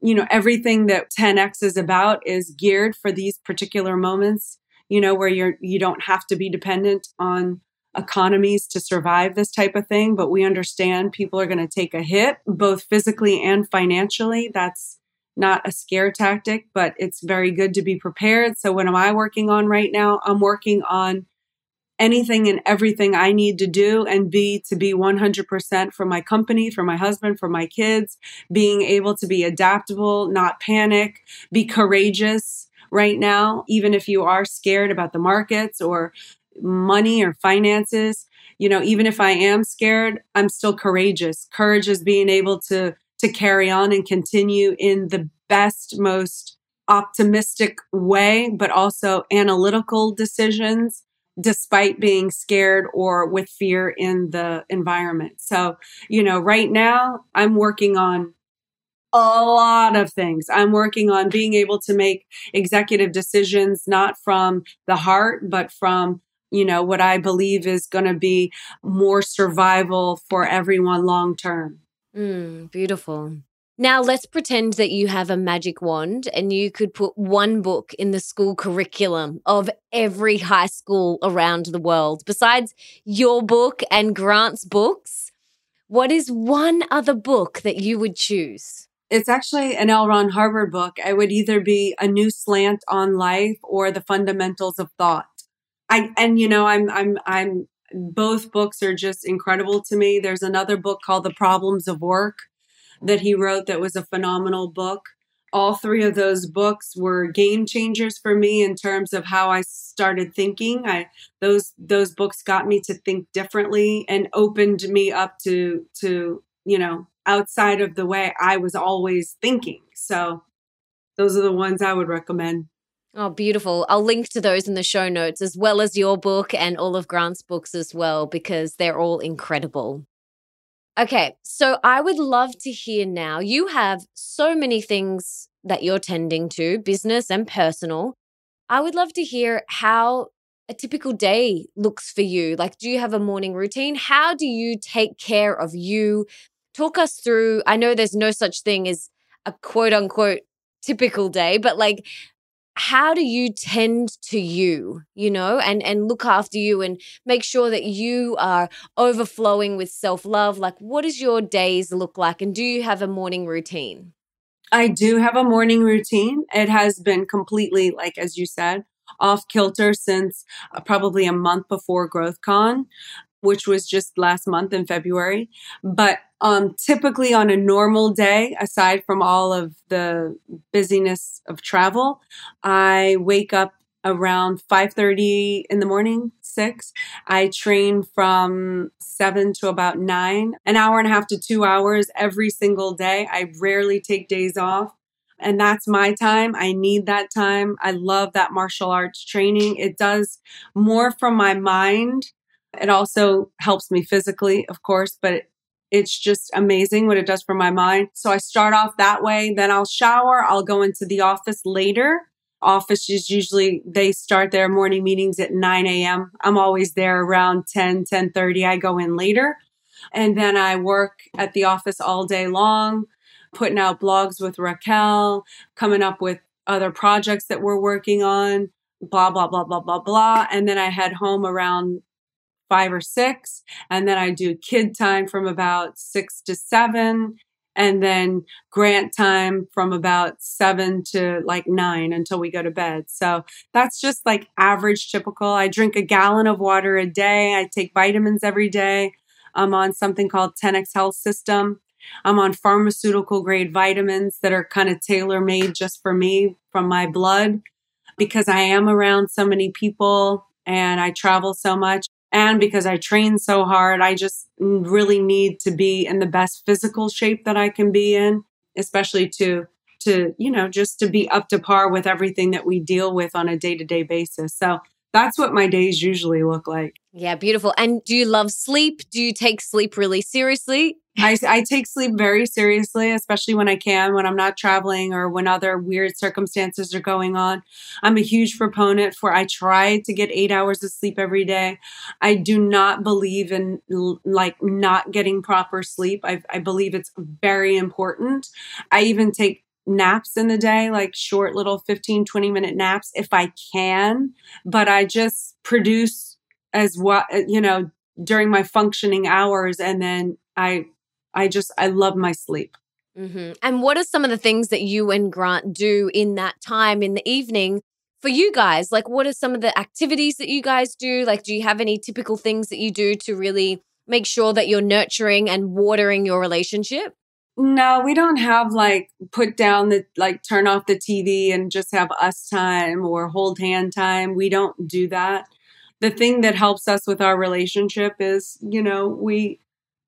you know, everything that 10X is about is geared for these particular moments, you know, where you're, you don't have to be dependent on economies to survive this type of thing, but we understand people are going to take a hit both physically and financially. That's not a scare tactic, but it's very good to be prepared. So, what am I working on right now? I'm working on anything and everything I need to do and be to be 100% for my company, for my husband, for my kids, being able to be adaptable, not panic, be courageous right now, even if you are scared about the markets or money or finances. You know, even if I am scared, I'm still courageous. Courage is being able to to carry on and continue in the best, most optimistic way, but also analytical decisions despite being scared or with fear in the environment. So, you know, right now I'm working on a lot of things. I'm working on being able to make executive decisions, not from the heart, but from, you know, what I believe is going to be more survival for everyone long term. Mm, beautiful. Now, let's pretend that you have a magic wand and you could put one book in the school curriculum of every high school around the world. Besides your book and Grant's books, what is one other book that you would choose? It's actually an L. Ron book. I would either be A New Slant on Life or The Fundamentals of Thought. I and you know, I'm I'm I'm both books are just incredible to me. There's another book called The Problems of Work that he wrote that was a phenomenal book. All three of those books were game changers for me in terms of how I started thinking. I those those books got me to think differently and opened me up to to, you know, outside of the way I was always thinking. So those are the ones I would recommend. Oh, beautiful. I'll link to those in the show notes as well as your book and all of Grant's books as well, because they're all incredible. Okay, so I would love to hear now. You have so many things that you're tending to, business and personal. I would love to hear how a typical day looks for you. Like, do you have a morning routine? How do you take care of you? Talk us through. I know there's no such thing as a quote unquote typical day, but like, how do you tend to you you know and and look after you and make sure that you are overflowing with self-love? Like what does your days look like? And do you have a morning routine? I do have a morning routine. It has been completely, like, as you said, off kilter since uh, probably a month before GrowthCon, which was just last month in February. But um, typically on a normal day, aside from all of the busyness of travel, I wake up around 5.30 in the morning 6 i train from 7 to about 9 an hour and a half to two hours every single day. I rarely take days off and that's my time. I need that time. I love that martial arts training. It does more from my mind it also helps me physically of course but it's just amazing what it does for my mind. So i start off that way then i'll shower i'll go into the office later. Offices usually they start their morning meetings at 9 a.m i'm always there around 10 10 30 i go in later. And then i work at the office all day long putting out blogs with raquel coming up with other projects that we're working on blah blah blah blah blah blah. And then i head home around five or six and then i do kid time from about six to seven and then grant time from about seven to like nine until we go to bed. So that's just like average typical. I drink a gallon of water a day. I take vitamins every day. I'm on something called 10x Health System. I'm on pharmaceutical grade vitamins that are kind of tailor made just for me from my blood because I am around so many people and I travel so much and because I train so hard, I just really need to be in the best physical shape that I can be in, especially to to, you know, just to be up to par with everything that we deal with on a day-to-day basis. So that's what my days usually look like. Yeah, beautiful. And do you love sleep? Do you take sleep really seriously? I, I take sleep very seriously, especially when I can, when I'm not traveling or when other weird circumstances are going on. I'm a huge proponent for I try to get eight hours of sleep every day. I do not believe in like not getting proper sleep. I, I believe it's very important. I even take naps in the day, like short little 15, 20 minute naps if I can, but I just produce as what, you know, during my functioning hours and then I I just, I love my sleep. Mm-hmm. And what are some of the things that you and Grant do in that time in the evening for you guys? Like, what are some of the activities that you guys do? Like, do you have any typical things that you do to really make sure that you're nurturing and watering your relationship? No, we don't have like put down the like turn off the TV and just have us time or hold hand time. We don't do that. The thing that helps us with our relationship is, you know, we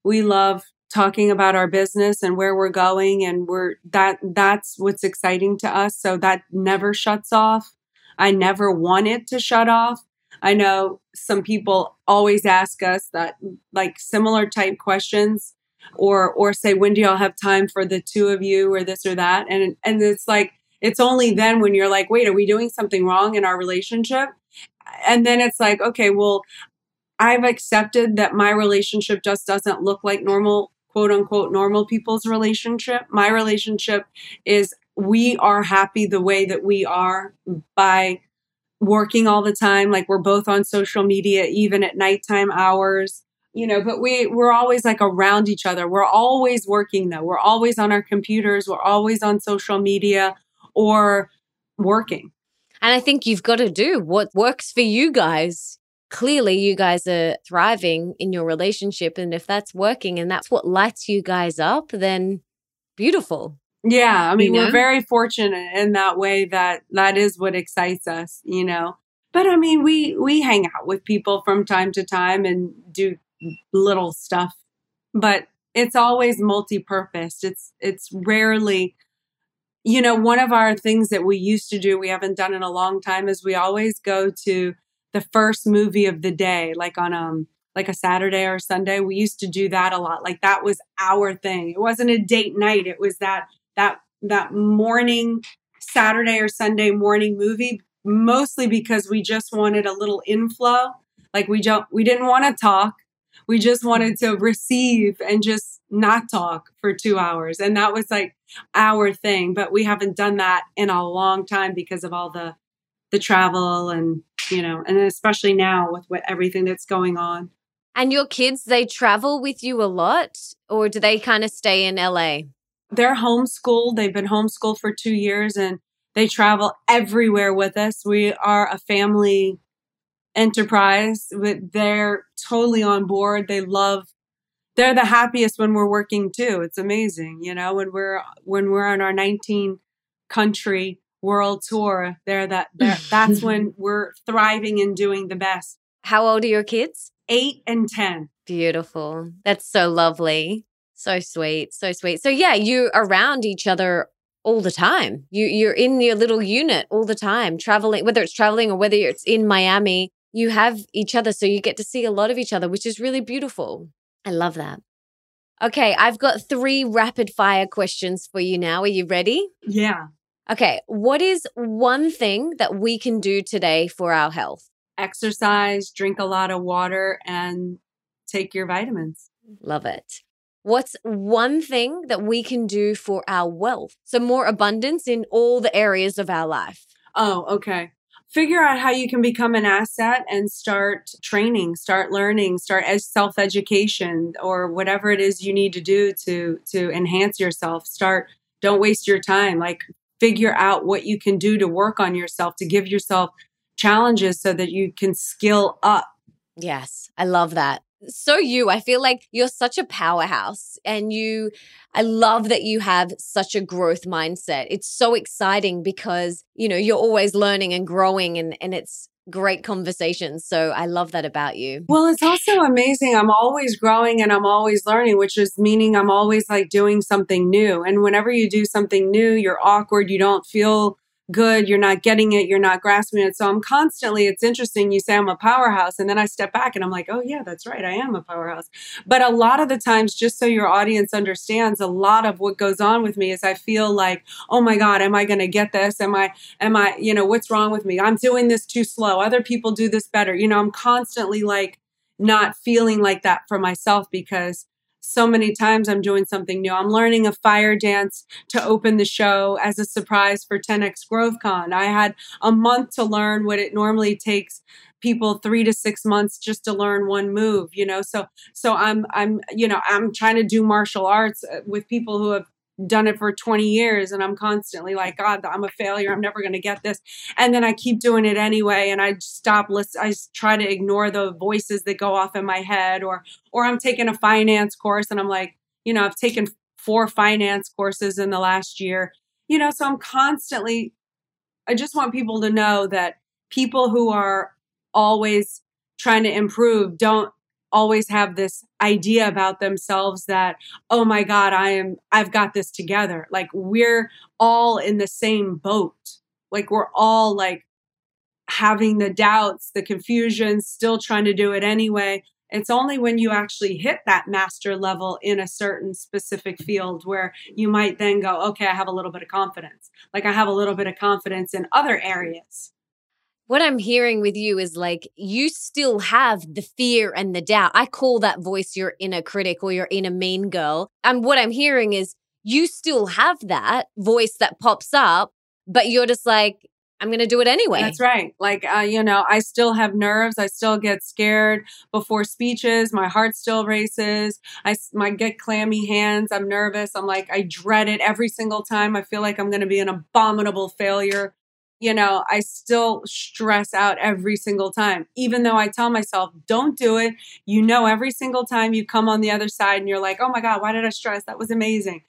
we love talking about our business and where we're going and we're that that's what's exciting to us. So that never shuts off. I never want it to shut off. I know some people always ask us that like similar type questions or or say when do y'all have time for the two of you or this or that? And and it's like it's only then when you're like wait are we doing something wrong in our relationship? And then it's like okay well I've accepted that my relationship just doesn't look like normal quote unquote normal people's relationship. My relationship is we are happy the way that we are by working all the time. Like we're both on social media, even at nighttime hours, you know, but we, we're always like around each other. We're always working though. We're always on our computers. We're always on social media or working. And I think you've got to do what works for you guys clearly you guys are thriving in your relationship. And if that's working and that's what lights you guys up, then beautiful. Yeah. I mean, you know? we're very fortunate in that way that that is what excites us, you know. But I mean, we we hang out with people from time to time and do little stuff. But it's always multi-purpose. It's it's rarely you know, one of our things that we used to do, we haven't done in a long time, is we always go to the first movie of the day, like on um like a Saturday or Sunday. We used to do that a lot. Like that was our thing. It wasn't a date night. It was that that that morning Saturday or Sunday morning movie mostly because we just wanted a little inflow. Like we don't we didn't want to talk. We just wanted to receive and just not talk for 2 hours. And that was like our thing, but we haven't done that in a long time because of all the the travel and you know, and especially now with what everything that's going on. And your kids, they travel with you a lot or do they kind of stay in LA? They're homeschooled. They've been homeschooled for two years and they travel everywhere with us. We are a family enterprise. They're totally on board. They love they're the happiest when we're working too. It's amazing, you know, when we're when we're on our 19 country world tour, they're that that's when we're thriving and doing the best. How old are your kids? eight and 10. Beautiful. That's so lovely. So sweet. So sweet. So yeah, you around each other all the time. You you're in your little unit all the time, traveling, whether it's traveling or whether it's in Miami, you have each other. So you get to see a lot of each other, which is really beautiful. I love that. Okay, I've got three rapid fire questions for you now. Are you ready? Yeah. Okay, what is one thing that we can do today for our health? exercise, drink a lot of water, and take your vitamins. Love it. What's one thing that we can do for our wealth? So, more abundance in all the areas of our life. Oh, okay. Figure out how you can become an asset and start training, start learning, start as self education or whatever it is you need to do to to enhance yourself. Start don't waste your time. Like figure out what you can do to work on yourself, to give yourself challenges so that you can skill up. Yes, I love that. So, you, I feel like you're such a powerhouse and you, I love that you have such a growth mindset. It's so exciting because, you know, you're always learning and growing and, and it's great conversations. So I love that about you. Well, it's also amazing. I'm always growing and I'm always learning, which is meaning I'm always like doing something new. And whenever you do something new, you're awkward, you don't feel good, you're not getting it, you're not grasping it. So I'm constantly, it's interesting. You say I'm a powerhouse, and then I step back and I'm like, oh, yeah, that's right, I am a powerhouse. But a lot of the times, just so your audience understands, a lot of what goes on with me is I feel like, oh my God, am I going to get this? Am I, am I, you know, what's wrong with me? I'm doing this too slow. Other people do this better. You know, I'm constantly like, not feeling like that for myself because so many times I'm doing something new. I'm learning a fire dance to open the show as a surprise for 10x GrowthCon. I had a month to learn what it normally takes people 3 to 6 months just to learn one move, you know. So so I'm I'm you know, I'm trying to do martial arts uh, with people who have done it for 20 years and I'm constantly like, God, I'm a failure. I'm never going to get this. And then I keep doing it anyway. And I stop, listen, I try to ignore the voices that go off in my head or, or I'm taking a finance course and I'm like, you know, I've taken four finance courses in the last year, you know, so I'm constantly, I just want people to know that people who are always trying to improve don't always have this idea about themselves that oh my god i am i've got this together. Like we're all in the same boat. Like we're all like having the doubts the confusion still trying to do it anyway. It's only when you actually hit that master level in a certain specific field where you might then go okay i have a little bit of confidence. Like i have a little bit of confidence in other areas what I'm hearing with you is like you still have the fear and the doubt. I call that voice your inner critic or your inner mean girl. And what I'm hearing is you still have that voice that pops up, but you're just like, I'm going to do it anyway. That's right. Like, uh, you know, I still have nerves. I still get scared before speeches. My heart still races. I might get clammy hands. I'm nervous. I'm like, I dread it every single time. I feel like I'm going to be an abominable failure you know, I still stress out every single time, even though I tell myself, don't do it. You know, every single time you come on the other side and you're like, oh my God, why did I stress? That was amazing.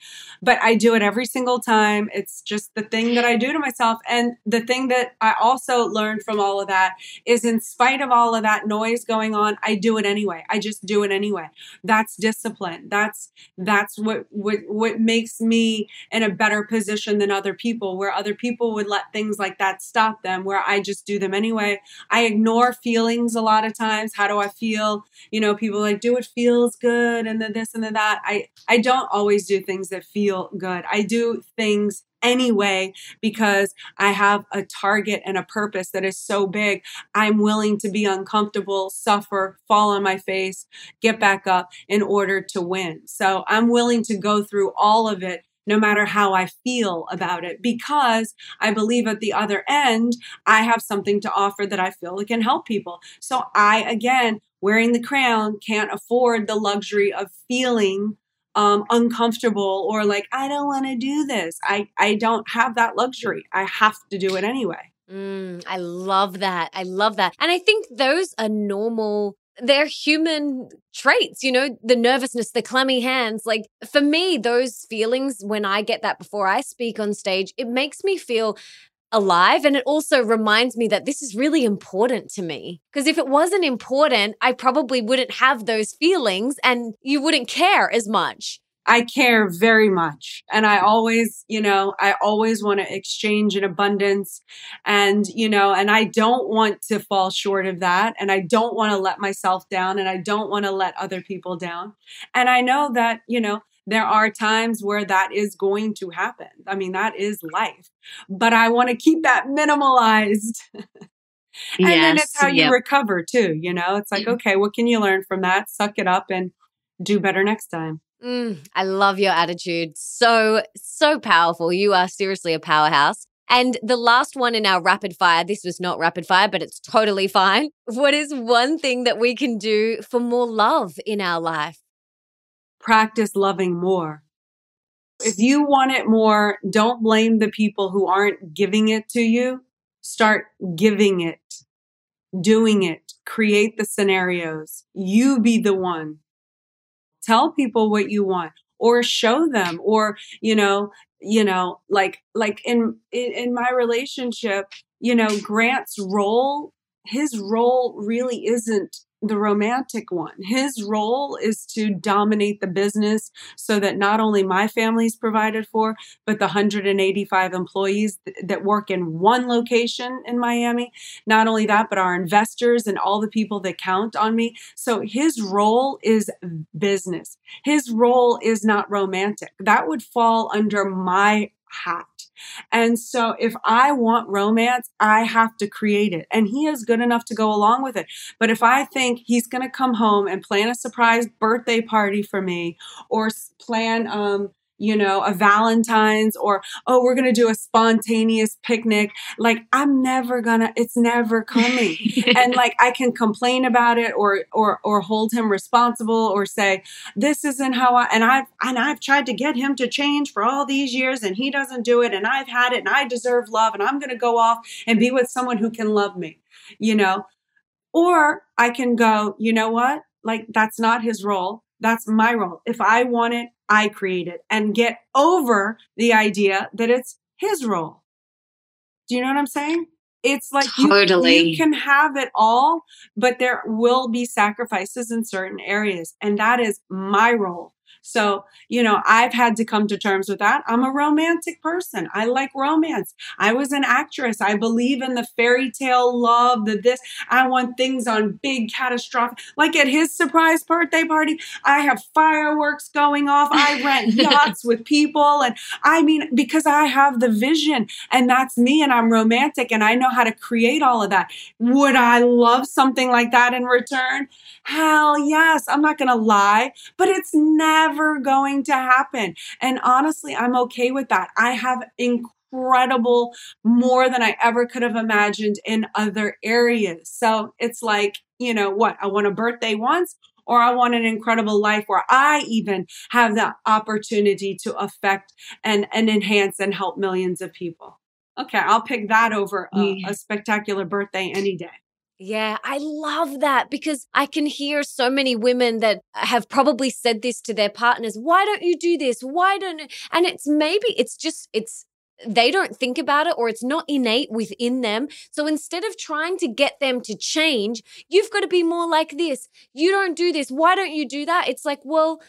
But I do it every single time. It's just the thing that I do to myself. And the thing that I also learned from all of that is, in spite of all of that noise going on, I do it anyway. I just do it anyway. That's discipline. That's, that's what, what, what makes me in a better position than other people, where other people would let things like that that stop them where I just do them anyway. I ignore feelings a lot of times. How do I feel? You know, people like do it feels good and then this and then that. I I don't always do things that feel good. I do things anyway because I have a target and a purpose that is so big. I'm willing to be uncomfortable, suffer, fall on my face, get back up in order to win. So I'm willing to go through all of it no matter how I feel about it, because I believe at the other end, I have something to offer that I feel can help people. So I, again, wearing the crown, can't afford the luxury of feeling um, uncomfortable or like I don't want to do this. I I don't have that luxury. I have to do it anyway. Mm, I love that. I love that. And I think those are normal they're human traits, you know, the nervousness, the clammy hands. Like for me, those feelings, when I get that before I speak on stage, it makes me feel alive. And it also reminds me that this is really important to me. Because if it wasn't important, I probably wouldn't have those feelings and you wouldn't care as much. I care very much. And I always, you know, I always want to exchange in abundance. And, you know, and I don't want to fall short of that. And I don't want to let myself down. And I don't want to let other people down. And I know that, you know, there are times where that is going to happen. I mean, that is life. But I want to keep that minimalized. and yes, then it's how yep. you recover too. You know, it's like, okay, what can you learn from that? Suck it up and do better next time. Mm, I love your attitude. So, so powerful. You are seriously a powerhouse. And the last one in our rapid fire, this was not rapid fire, but it's totally fine. What is one thing that we can do for more love in our life? practice loving more. If you want it more, don't blame the people who aren't giving it to you. Start giving it, doing it, create the scenarios. You be the one. Tell people what you want or show them or, you know, you know, like, like in, in, in my relationship, you know, Grant's role, his role really isn't the romantic one. His role is to dominate the business so that not only my family is provided for, but the 185 employees th- that work in one location in Miami. Not only that, but our investors and all the people that count on me. So his role is business. His role is not romantic. That would fall under my hat. And so if I want romance, I have to create it. And he is good enough to go along with it. But if I think he's going to come home and plan a surprise birthday party for me or plan, um, you know, a Valentine's or, oh, we're going to do a spontaneous picnic. Like, I'm never gonna, it's never coming. and like, I can complain about it or, or, or hold him responsible or say, this isn't how I, and I've, and I've tried to get him to change for all these years and he doesn't do it. And I've had it and I deserve love and I'm going to go off and be with someone who can love me, you know? Or I can go, you know what? Like, that's not his role. That's my role. If I want it, I created and get over the idea that it's his role. Do you know what I'm saying? It's like totally. you, you can have it all, but there will be sacrifices in certain areas. And that is my role. So, you know, I've had to come to terms with that. I'm a romantic person. I like romance. I was an actress. I believe in the fairy tale love, the this. I want things on big catastrophic. Like at his surprise birthday party, I have fireworks going off. I rent yachts with people. And I mean, because I have the vision and that's me and I'm romantic and I know how to create all of that. Would I love something like that in return? Hell yes. I'm not going to lie, but it's never never going to happen. And honestly, I'm okay with that. I have incredible more than I ever could have imagined in other areas. So it's like, you know, what? I want a birthday once or I want an incredible life where I even have the opportunity to affect and, and enhance and help millions of people. Okay, I'll pick that over a, a spectacular birthday any day. Yeah, I love that because I can hear so many women that have probably said this to their partners. Why don't you do this? Why don't and it's maybe it's just it's they don't think about it or it's not innate within them. So instead of trying to get them to change, you've got to be more like this. You don't do this. Why don't you do that? It's like, well,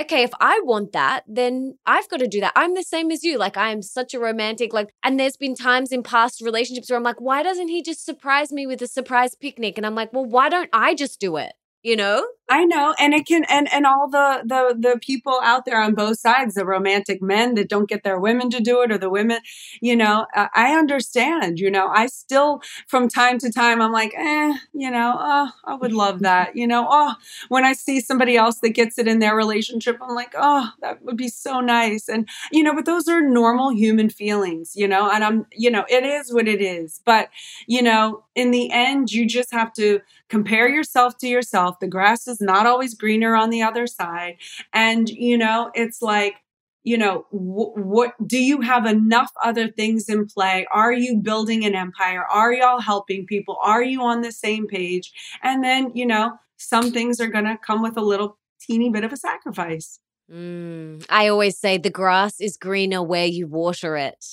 okay, if I want that, then I've got to do that. I'm the same as you. Like, I am such a romantic, like, and there's been times in past relationships where I'm like, why doesn't he just surprise me with a surprise picnic? And I'm like, well, why don't I just do it? You know? I know, and it can, and and all the the the people out there on both sides, the romantic men that don't get their women to do it, or the women, you know, I understand. You know, I still from time to time, I'm like, eh, you know, oh, I would love that. You know, oh, when I see somebody else that gets it in their relationship, I'm like, oh, that would be so nice. And you know, but those are normal human feelings. You know, and I'm, you know, it is what it is. But you know, in the end, you just have to compare yourself to yourself. The grass is not always greener on the other side. And, you know, it's like, you know, wh- what do you have enough other things in play? Are you building an empire? Are y'all helping people? Are you on the same page? And then, you know, some things are going to come with a little teeny bit of a sacrifice. Mm, I always say the grass is greener where you water it.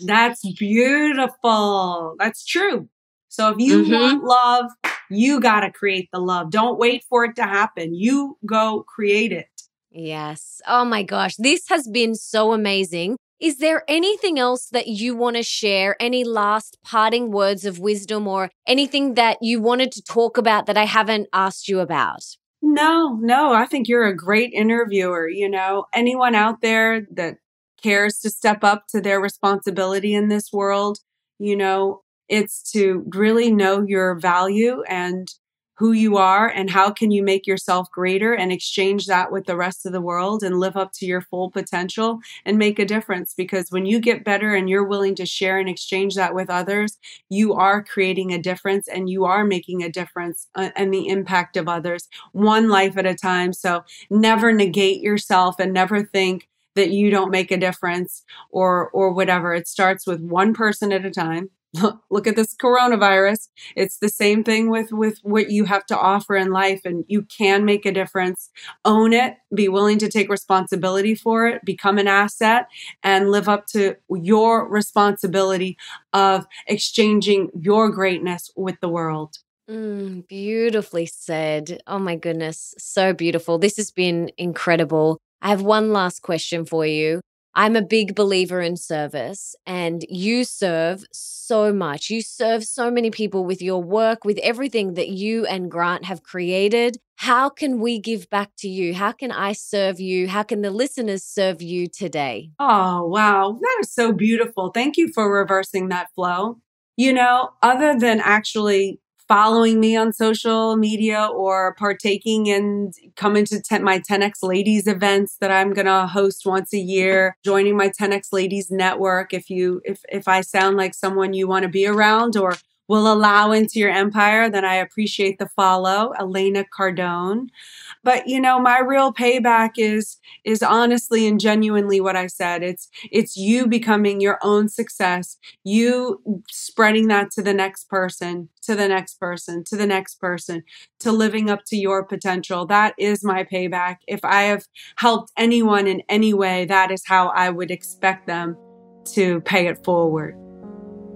That's beautiful. That's true. So if you mm-hmm. want love, you got to create the love. Don't wait for it to happen. You go create it. Yes. Oh my gosh. This has been so amazing. Is there anything else that you want to share? Any last parting words of wisdom or anything that you wanted to talk about that I haven't asked you about? No, no. I think you're a great interviewer. You know, anyone out there that cares to step up to their responsibility in this world, you know, it's to really know your value and who you are and how can you make yourself greater and exchange that with the rest of the world and live up to your full potential and make a difference. Because when you get better and you're willing to share and exchange that with others you are creating a difference and you are making a difference uh, and the impact of others one life at a time. So never negate yourself and never think that you don't make a difference or or whatever. It starts with one person at a time look at this coronavirus it's the same thing with with what you have to offer in life and you can make a difference own it be willing to take responsibility for it become an asset and live up to your responsibility of exchanging your greatness with the world Mm, beautifully said. Oh my goodness. So beautiful. This has been incredible. I have one last question for you. I'm a big believer in service and you serve so much. You serve so many people with your work, with everything that you and Grant have created. How can we give back to you? How can I serve you? How can the listeners serve you today? Oh, wow. That is so beautiful. Thank you for reversing that flow. You know, other than actually following me on social media or partaking in coming to ten, my 10x ladies events that i'm going to host once a year joining my 10x ladies network. If you if if i sound like someone you want to be around or will allow into your empire then i appreciate the follow elena cardone. But you know my real payback is is honestly and genuinely what i said. It's it's you becoming your own success you spreading that to the next person to the next person to the next person to living up to your potential. That is my payback. If i have helped anyone in any way that is how i would expect them to pay it forward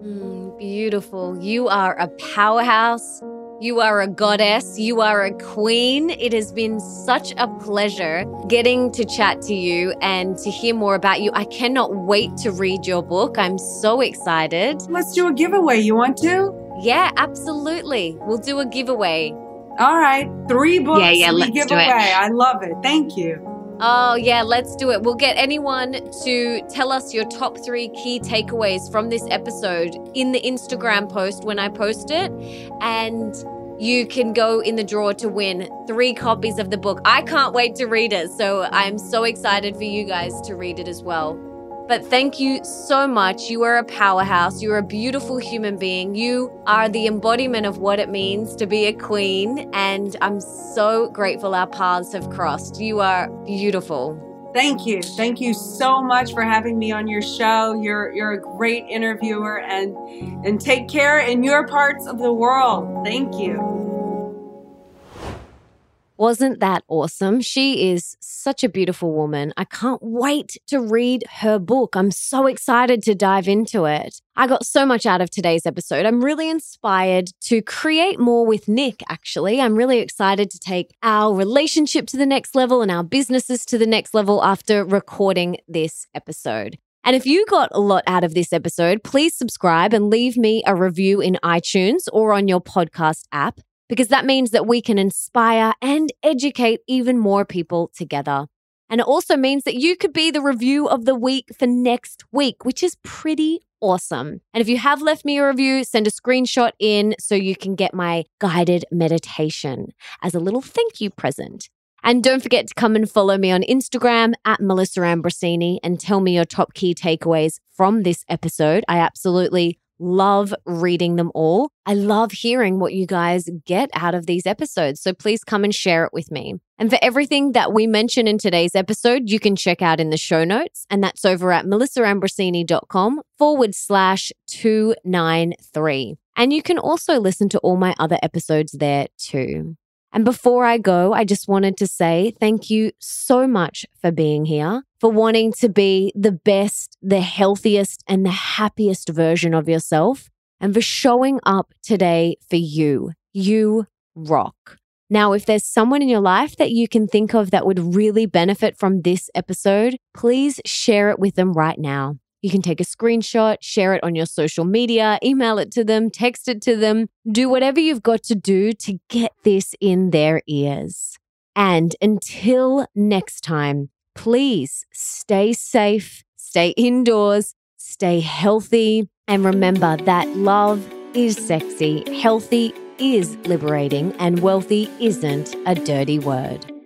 mm, beautiful you are a powerhouse you are a goddess. You are a queen. It has been such a pleasure getting to chat to you and to hear more about you. I cannot wait to read your book. I'm so excited. Let's do a giveaway. You want to? Yeah, absolutely. We'll do a giveaway. All right. Three books yeah, yeah, we give away. I love it. Thank you. Oh, yeah, let's do it. We'll get anyone to tell us your top three key takeaways from this episode in the Instagram post when I post it. And you can go in the draw to win three copies of the book. I can't wait to read it. So I'm so excited for you guys to read it as well. But thank you so much. You are a powerhouse. You're a beautiful human being. You are the embodiment of what it means to be a queen. And I'm so grateful our paths have crossed. You are beautiful. Thank you. Thank you so much for having me on your show. You're you're a great interviewer and and take care in your parts of the world. Thank you. Wasn't that awesome? She is such a beautiful woman. I can't wait to read her book. I'm so excited to dive into it. I got so much out of today's episode. I'm really inspired to create more with Nick, actually. I'm really excited to take our relationship to the next level and our businesses to the next level after recording this episode. And if you got a lot out of this episode, please subscribe and leave me a review in iTunes or on your podcast app because that means that we can inspire and educate even more people together. And it also means that you could be the review of the week for next week, which is pretty awesome. And if you have left me a review, send a screenshot in so you can get my guided meditation as a little thank you present. And don't forget to come and follow me on Instagram at Melissa Ambrosini and tell me your top key takeaways from this episode. I absolutely love reading them all. I love hearing what you guys get out of these episodes. So please come and share it with me. And for everything that we mention in today's episode, you can check out in the show notes. And that's over at melissaambrosini.com forward slash 293. And you can also listen to all my other episodes there too. And before I go, I just wanted to say thank you so much for being here, for wanting to be the best, the healthiest, and the happiest version of yourself, and for showing up today for you. You rock. Now, if there's someone in your life that you can think of that would really benefit from this episode, please share it with them right now. You can take a screenshot, share it on your social media, email it to them, text it to them, do whatever you've got to do to get this in their ears. And until next time, please stay safe, stay indoors, stay healthy, and remember that love is sexy, healthy is liberating, and wealthy isn't a dirty word.